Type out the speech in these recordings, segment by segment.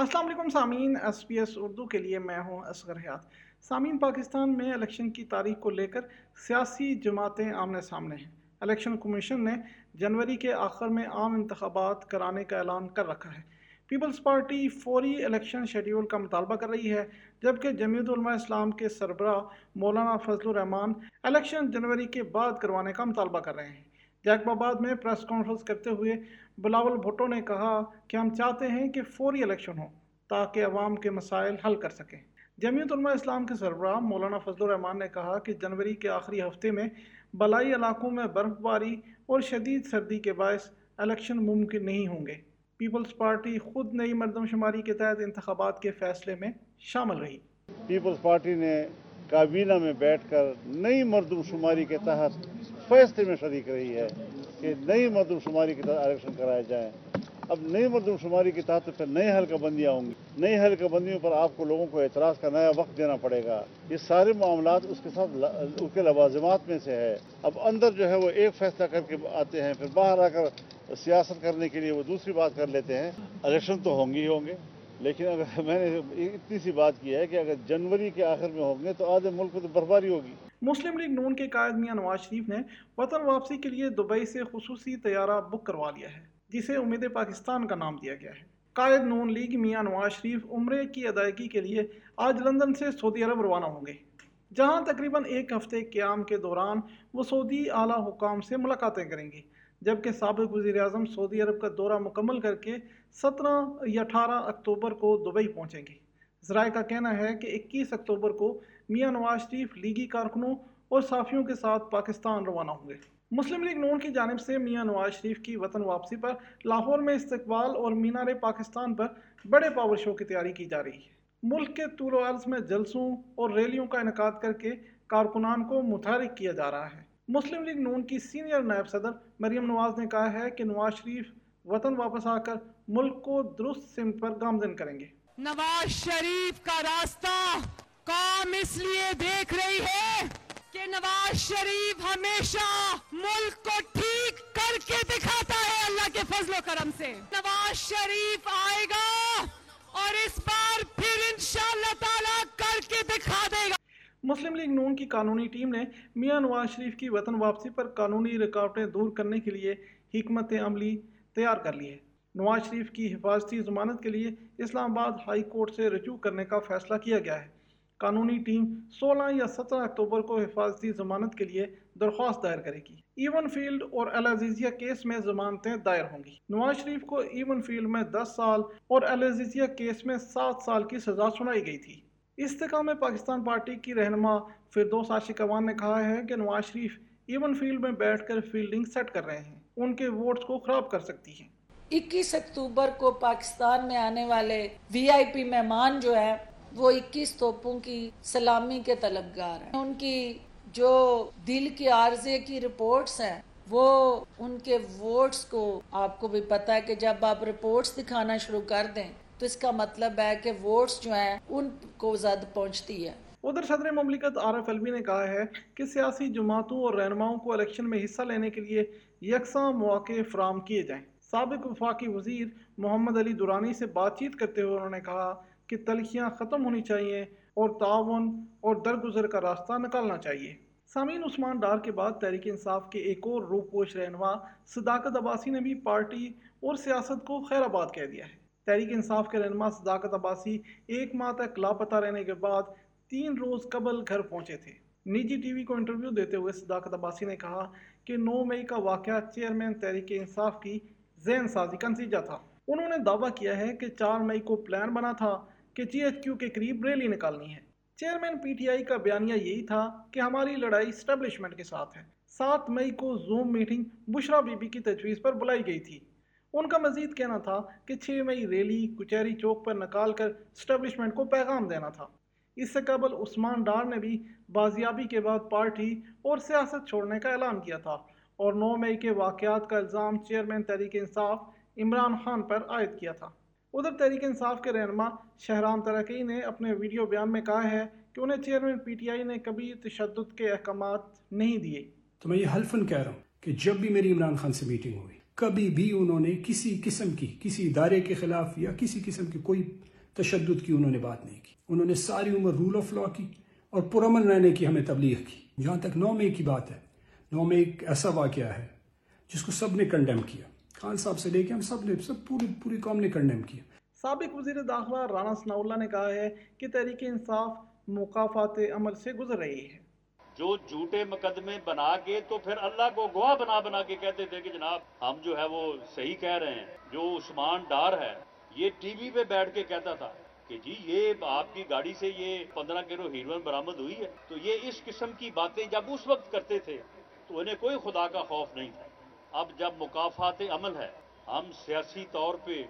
السلام علیکم سامعین، ایس پی ایس اردو کے لیے میں ہوں اصغر حیات۔ سامعین، پاکستان میں الیکشن کی تاریخ کو لے کر سیاسی جماعتیں آمنے سامنے ہیں۔ الیکشن کمیشن نے جنوری کے آخر میں عام انتخابات کرانے کا اعلان کر رکھا ہے۔ پیپلز پارٹی فوری الیکشن شیڈیول کا مطالبہ کر رہی ہے، جبکہ جمعیت علماء اسلام کے سربراہ مولانا فضل الرحمان الیکشن جنوری کے بعد کروانے کا مطالبہ کر رہے ہیں۔ جیکب آباد میں پریس کانفرنس کرتے ہوئے بلاول بھٹو نے کہا کہ ہم چاہتے ہیں کہ فوری الیکشن ہو۔ تاکہ عوام کے مسائل حل کر سکیں۔ جمعیت علماء اسلام کے سربراہ مولانا فضل الرحمان نے کہا کہ جنوری کے آخری ہفتے میں بلائی علاقوں میں برف باری اور شدید سردی کے باعث الیکشن ممکن نہیں ہوں گے۔ پیپلز پارٹی خود نئی مردم شماری کے تحت انتخابات کے فیصلے میں شامل رہی۔ پیپلز پارٹی نے کابینہ میں بیٹھ کر نئی مردم شماری کے تحت فیصلے میں شریک رہی ہے کہ نئی مردم شماری کے تحت الیکشن کرائے جائیں اب نئی مردم شماری کے تحت پھر نئے حلقہ بندیاں ہوں گی۔ نئی حلقہ بندیوں پر آپ کو لوگوں کو اعتراض کا نیا وقت دینا پڑے گا۔ یہ سارے معاملات اس کے ساتھ اس کے لوازمات میں سے ہے۔ اب اندر جو ہے وہ ایک فیصلہ کر کے آتے ہیں، پھر باہر آ کر سیاست کرنے کے لیے وہ دوسری بات کر لیتے ہیں۔ الیکشن تو ہوں گے ہی ہوں گے، لیکن اگر میں نے اتنی سی بات کی ہے کہ اگر جنوری کے آخر میں ہوں گے تو آدھے ملک تو برفباری ہوگی۔ مسلم لیگ نون کے قائد میاں نواز شریف نے وطن واپسی کے لیے دبئی سے خصوصی طیارہ بک کروا لیا ہے۔ جسے امید پاکستان کا نام دیا گیا ہے۔ قائد نون لیگ میاں نواز شریف عمرے کی ادائیگی کے لیے آج لندن سے سعودی عرب روانہ ہوں گے۔ جہاں تقریباً ایک ہفتے قیام کے دوران وہ سعودی اعلیٰ حکام سے ملاقاتیں کریں گے، جبکہ سابق وزیر اعظم سعودی عرب کا دورہ مکمل کر کے سترہ یا اٹھارہ اکتوبر کو دبئی پہنچیں گے۔ ذرائع کا کہنا ہے کہ اکیس اکتوبر کو میاں نواز شریف لیگی کارکنوں اور صافیوں کے ساتھ پاکستان روانہ ہوں گے۔ مسلم لیگ نون کی جانب سے میاں نواز شریف کی وطن واپسی پر لاہور میں استقبال اور مینار پاکستان پر بڑے پاور شو کی تیاری کی جا رہی ہے۔ ملک کے طول و عرض میں جلسوں اور ریلیوں کا انعقاد کر کے کارکنان کو متحرک کیا جا رہا ہے۔ مسلم لیگ نون کی سینئر نائب صدر مریم نواز نے کہا ہے کہ نواز شریف وطن واپس آ کر ملک کو درست سمت پر گامزن کریں گے۔ نواز شریف کا راستہ قوم اس لیے دیکھ رہی ہے کہ نواز شریف ہمیشہ ملک کو ٹھیک کر کے دکھاتا ہے اللہ کے فضل و کرم سے۔ نواز شریف آئے گا اور اس بار پھر انشاءاللہ تعالیٰ کر کے دکھا دے گا۔ مسلم لیگ نون کی قانونی ٹیم نے میاں نواز شریف کی وطن واپسی پر قانونی رکاوٹیں دور کرنے کے لیے حکمت عملی تیار کر لی ہے۔ نواز شریف کی حفاظتی ضمانت کے لیے اسلام آباد ہائی کورٹ سے رجوع کرنے کا فیصلہ کیا گیا ہے۔ قانونی ٹیم سولہ یا سترہ اکتوبر کو حفاظتی ضمانت کے لیے درخواست دائر کرے گی۔ ایون فیلڈ اور العزیزیہ کیس میں ضمانتیں دائر ہوں گی۔ نواز شریف کو ایون فیلڈ میں دس سال اور العزیزیہ کیس میں سات سال کی سزا سنائی گئی تھی۔ استقام میں پاکستان پارٹی کی رہنما فردوس عاشق اوان نے کہا ہے کہ نواز شریف ایون فیلڈ میں بیٹھ کر فیلڈنگ سیٹ کر رہے ہیں۔ ان کے ووٹس کو خراب کر سکتی ہیں۔ اکیس اکتوبر کو پاکستان میں آنے والے وی آئی پی مہمان جو ہیں وہ اکیس توپوں کی سلامی کے طلبگار ہیں۔ ان کی جو دل کی عارضے کی رپورٹس ہیں، وہ ان کے ووٹس کو آپ کو بھی پتا ہے کہ جب آپ رپورٹس دکھانا شروع کر دیں، تو اس کا مطلب ہے کہ ووٹس جو ہیں، ان کو زد پہنچتی ہے۔ ادھر صدر مملکت عارف علوی نے کہا ہے کہ سیاسی جماعتوں اور رہنماؤں کو الیکشن میں حصہ لینے کے لیے یکساں مواقع فراہم کیے جائیں۔ سابق وفاقی وزیر محمد علی دورانی سے بات چیت کرتے ہوئے انہوں نے کہا کہ تلخیاں ختم ہونی چاہیے اور تعاون اور درگزر کا راستہ نکالنا چاہیے۔ سامعین، عثمان ڈار کے بعد تحریک انصاف کے ایک اور روپ پوش رہنما صداقت عباسی نے بھی پارٹی اور سیاست کو خیر آباد کہہ دیا ہے۔ تحریک انصاف کے رہنما صداقت عباسی ایک ماہ تک لاپتہ رہنے کے بعد تین روز قبل گھر پہنچے تھے۔ نجی ٹی وی کو انٹرویو دیتے ہوئے صداقت عباسی نے کہا کہ نو مئی کا واقعہ چیئرمین تحریک انصاف کی ذہن سازی کا نتیجہ تھا۔ انہوں نے دعویٰ کیا ہے کہ چار مئی کو پلان بنا تھا۔ کہ جی ایچ کیو کے قریب ریلی نکالنی ہے۔ چیئرمین پی ٹی آئی کا بیانیہ یہی تھا کہ ہماری لڑائی اسٹیبلشمنٹ کے ساتھ ہے۔ سات مئی کو zoom meeting Bushra Bibi کی تجویز پر بلائی گئی تھی۔ ان کا مزید کہنا تھا کہ چھ مئی ریلی کچہری چوک پر نکال کر اسٹیبلشمنٹ کو پیغام دینا تھا۔ اس سے قبل عثمان ڈار نے بھی بازیابی کے بعد پارٹی اور سیاست چھوڑنے کا اعلان کیا تھا اور نو مئی کے واقعات کا الزام چیئرمین تحریک انصاف عمران خان پر عائد کیا تھا۔ ادھر تحریک انصاف کے رہنما شہرام ترقی نے اپنے ویڈیو بیان میں کہا ہے کہ انہیں چیئرمین پی ٹی آئی نے کبھی تشدد کے احکامات نہیں دیے۔ تو میں یہ حلفن کہہ رہا ہوں کہ جب بھی میری عمران خان سے میٹنگ ہوئی، کبھی بھی انہوں نے کسی قسم کی، کسی ادارے کے خلاف یا کسی قسم کی کوئی تشدد کی انہوں نے بات نہیں کی۔ انہوں نے ساری عمر رول آف لا کی اور پرامن رہنے کی ہمیں تبلیغ کی۔ جہاں تک نو مئی کی بات ہے، نو مئی ایک ایسا واقعہ ہے جس کو سب نے کنڈیم کیا۔ خان صاحب سے لے کے ہم سب نے سب پوری پوری قوم نے کنڈیم کیا۔ سابق وزیر داخلہ رانا ثناء اللہ نے کہا ہے کہ تحریک انصاف مقافات عمل سے گزر رہی ہے۔ جو جھوٹے مقدمے بنا کے تو پھر اللہ کو گواہ بنا بنا کے کہتے تھے کہ جناب ہم جو ہے وہ صحیح کہہ رہے ہیں جو عثمان ڈار ہے یہ ٹی وی پہ بیٹھ کے کہتا تھا کہ جی یہ آپ کی گاڑی سے یہ پندرہ کلو ہیروئن برامد ہوئی ہے تو یہ اس قسم کی باتیں جب اس وقت کرتے تھے تو انہیں کوئی خدا کا خوف نہیں تھا۔ اب جب مقافات عمل ہے، ہم سیاسی طور پہ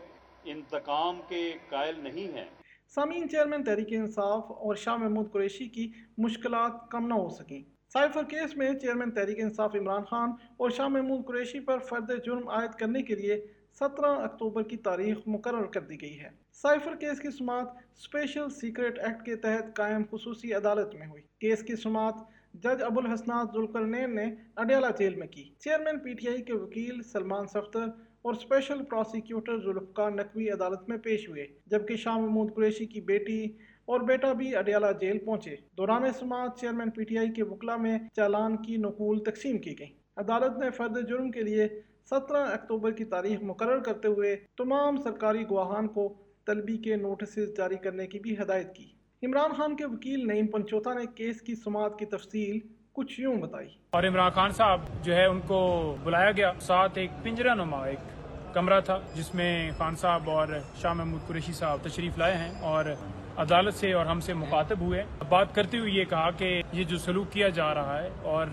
انتقام کے قائل نہیں ہیں۔ سامین چیئرمین تحریک انصاف اور شاہ محمود قریشی کی مشکلات کم نہ ہو سکیں۔ سائفر کیس میں چیئرمین تحریک انصاف عمران خان اور شاہ محمود قریشی پر فرد جرم عائد کرنے کے لیے سترہ اکتوبر کی تاریخ مقرر کر دی گئی ہے۔ سائفر کیس کی سماعت اسپیشل سیکرٹ ایکٹ کے تحت قائم خصوصی عدالت میں ہوئی۔ کیس کی سماعت جج ابو الحسنات ذوالقرنین نے اڈیالہ جیل میں کی۔ چیئرمین پی ٹی آئی کے وکیل سلمان صفتر اور اسپیشل پروسیکیوٹر ذوالفقار نقوی عدالت میں پیش ہوئے، جبکہ شاہ محمود قریشی کی بیٹی اور بیٹا بھی اڈیالہ جیل پہنچے۔ دوران سماعت چیئرمین پی ٹی آئی کے وکلا میں چالان کی نقول تقسیم کی گئیں۔ عدالت نے فرد جرم کے لیے سترہ اکتوبر کی تاریخ مقرر کرتے ہوئے تمام سرکاری گواہان کو طلبی کے نوٹسز جاری کرنے کی بھی ہدایت کی۔ عمران خان کے وکیل نعیم پنچوتا نے کیس کی سماعت کی تفصیل کچھ یوں بتائی۔ اور عمران خان صاحب جو ہے ان کو بلایا گیا۔ ساتھ ایک پنجرہ نما، ایک کمرہ تھا جس میں خان صاحب اور شاہ محمود قریشی صاحب تشریف لائے ہیں اور عدالت سے اور ہم سے مخاطب ہوئے بات کرتے ہوئے یہ کہا کہ یہ جو سلوک کیا جا رہا ہے اور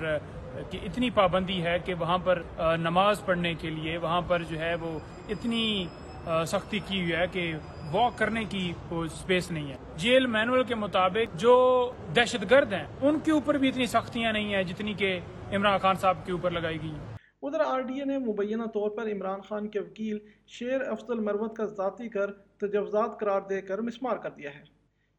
کہ اتنی پابندی ہے کہ وہاں پر نماز پڑھنے کے لیے، وہاں پر جو ہے وہ اتنی سختی کی ہوئی ہے کہ واک کرنے کی سپیس نہیں ہے۔ جیل مینول کے مطابق جو دہشت گرد ہیں، ان کے اوپر بھی اتنی سختیاں نہیں ہیں جتنی کہ عمران خان صاحب کے اوپر لگائی گئی ہیں۔ ادھر آر ڈی اے نے مبینہ طور پر عمران خان کے وکیل شیر افضل مروت کا ذاتی کر تجوزات قرار دے کر مسمار کر دیا ہے۔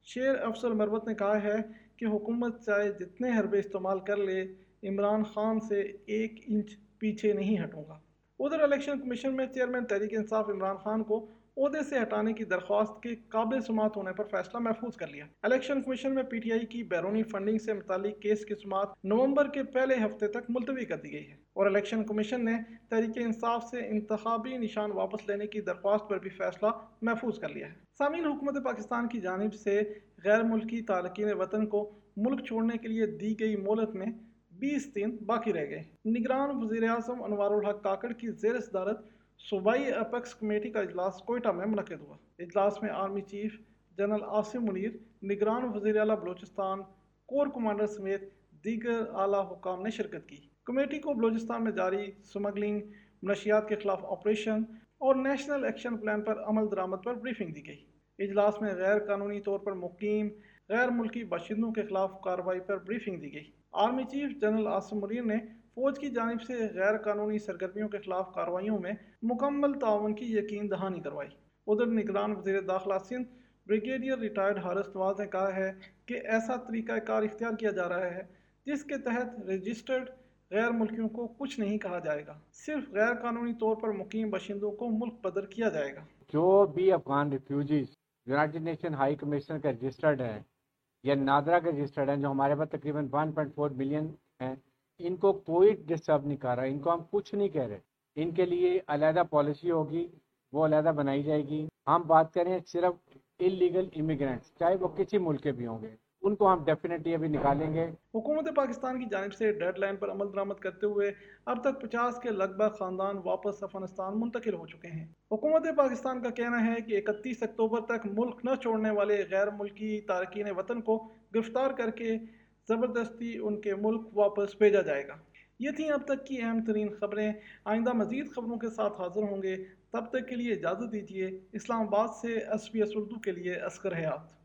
شیر افضل مروت نے کہا ہے کہ حکومت چاہے جتنے حربے استعمال کر لے، عمران خان سے ایک انچ پیچھے نہیں ہٹوں گا۔ ادھر الیکشن کمیشن میں چیئرمین تحریک انصاف عمران خان کو عہدے سے ہٹانے کی درخواست کے قابل سماعت ہونے پر فیصلہ محفوظ کر لیا۔ الیکشن کمیشن میں پی ٹی آئی کی بیرونی فنڈنگ سے متعلق کیس کی سماعت نومبر کے پہلے ہفتے تک ملتوی کر دی گئی ہے اور الیکشن کمیشن نے تحریک انصاف سے انتخابی نشان واپس لینے کی درخواست پر بھی فیصلہ محفوظ کر لیا ہے۔ سامین حکومت پاکستان کی جانب سے غیر ملکی تارکین وطن کو ملک چھوڑنے کے لیے دی گئی مولت میں بیس دن باقی رہ گئے۔ نگران وزیر اعظم انوار الحق کاکڑ کی زیر صدارت صوبائی اپیکس کمیٹی کا اجلاس کوئٹہ میں منعقد ہوا۔ اجلاس میں army chief general Asif Munir, نگران وزیر اعلیٰ بلوچستان کور کمانڈر سمیت دیگر اعلیٰ حکام نے شرکت کی۔ کمیٹی کو بلوچستان میں جاری سمگلنگ منشیات کے خلاف آپریشن اور نیشنل ایکشن پلان پر عمل درآمد پر بریفنگ دی گئی۔ اجلاس میں غیر قانونی طور پر مقیم غیر ملکی باشندوں کے خلاف کارروائی پر بریفنگ دی گئی۔ Army chief general Asim Munir نے فوج کی جانب سے غیر قانونی سرگرمیوں کے خلاف کارروائیوں میں مکمل تعاون کی یقین دہانی کروائی۔ ادھر نگران وزیر داخلہ سندھ بریگیڈیئر ریٹائرڈ حارث نواز نے کہا ہے کہ ایسا طریقہ کار اختیار کیا جا رہا ہے جس کے تحت رجسٹرڈ غیر ملکیوں کو کچھ نہیں کہا جائے گا، صرف غیر قانونی طور پر مقیم باشندوں کو ملک بدر کیا جائے گا۔ جو بھی Afghan refugees United Nation high commission کا رجسٹرڈ ہیں یا نادرا کے رجسٹرڈ ہیں جو ہمارے پاس تقریباً 1.4 ملین ہیں، ان کو کوئی ڈسٹرب نہیں کر رہا، ان کو ہم کچھ نہیں کہہ رہے۔ ان کے لیے علیحدہ پالیسی ہوگی، وہ علیحدہ بنائی جائے گی۔ ہم بات کریں صرف ان لیگل امیگرینٹس چاہے وہ کسی ملک کے بھی ہوں گے۔ ان کو ہم ڈیفینیٹلی ابھی نکالیں گے۔ حکومت پاکستان کی جانب سے ڈیڈ لائن پر عمل درآمد کرتے ہوئے اب تک پچاس کے لگ بھگ خاندان واپس افغانستان منتقل ہو چکے ہیں۔ حکومت پاکستان کا کہنا ہے کہ اکتیس اکتوبر تک ملک نہ چھوڑنے والے غیر ملکی تارکین وطن کو گرفتار کر کے زبردستی ان کے ملک واپس بھیجا جائے گا۔ یہ تھیں اب تک کی اہم ترین خبریں۔ آئندہ مزید خبروں کے ساتھ حاضر ہوں گے۔ تب تک کے لیے اجازت دیجیے اسلام آباد سے ایس پی ایس اردو کے لیے اسکر حیات۔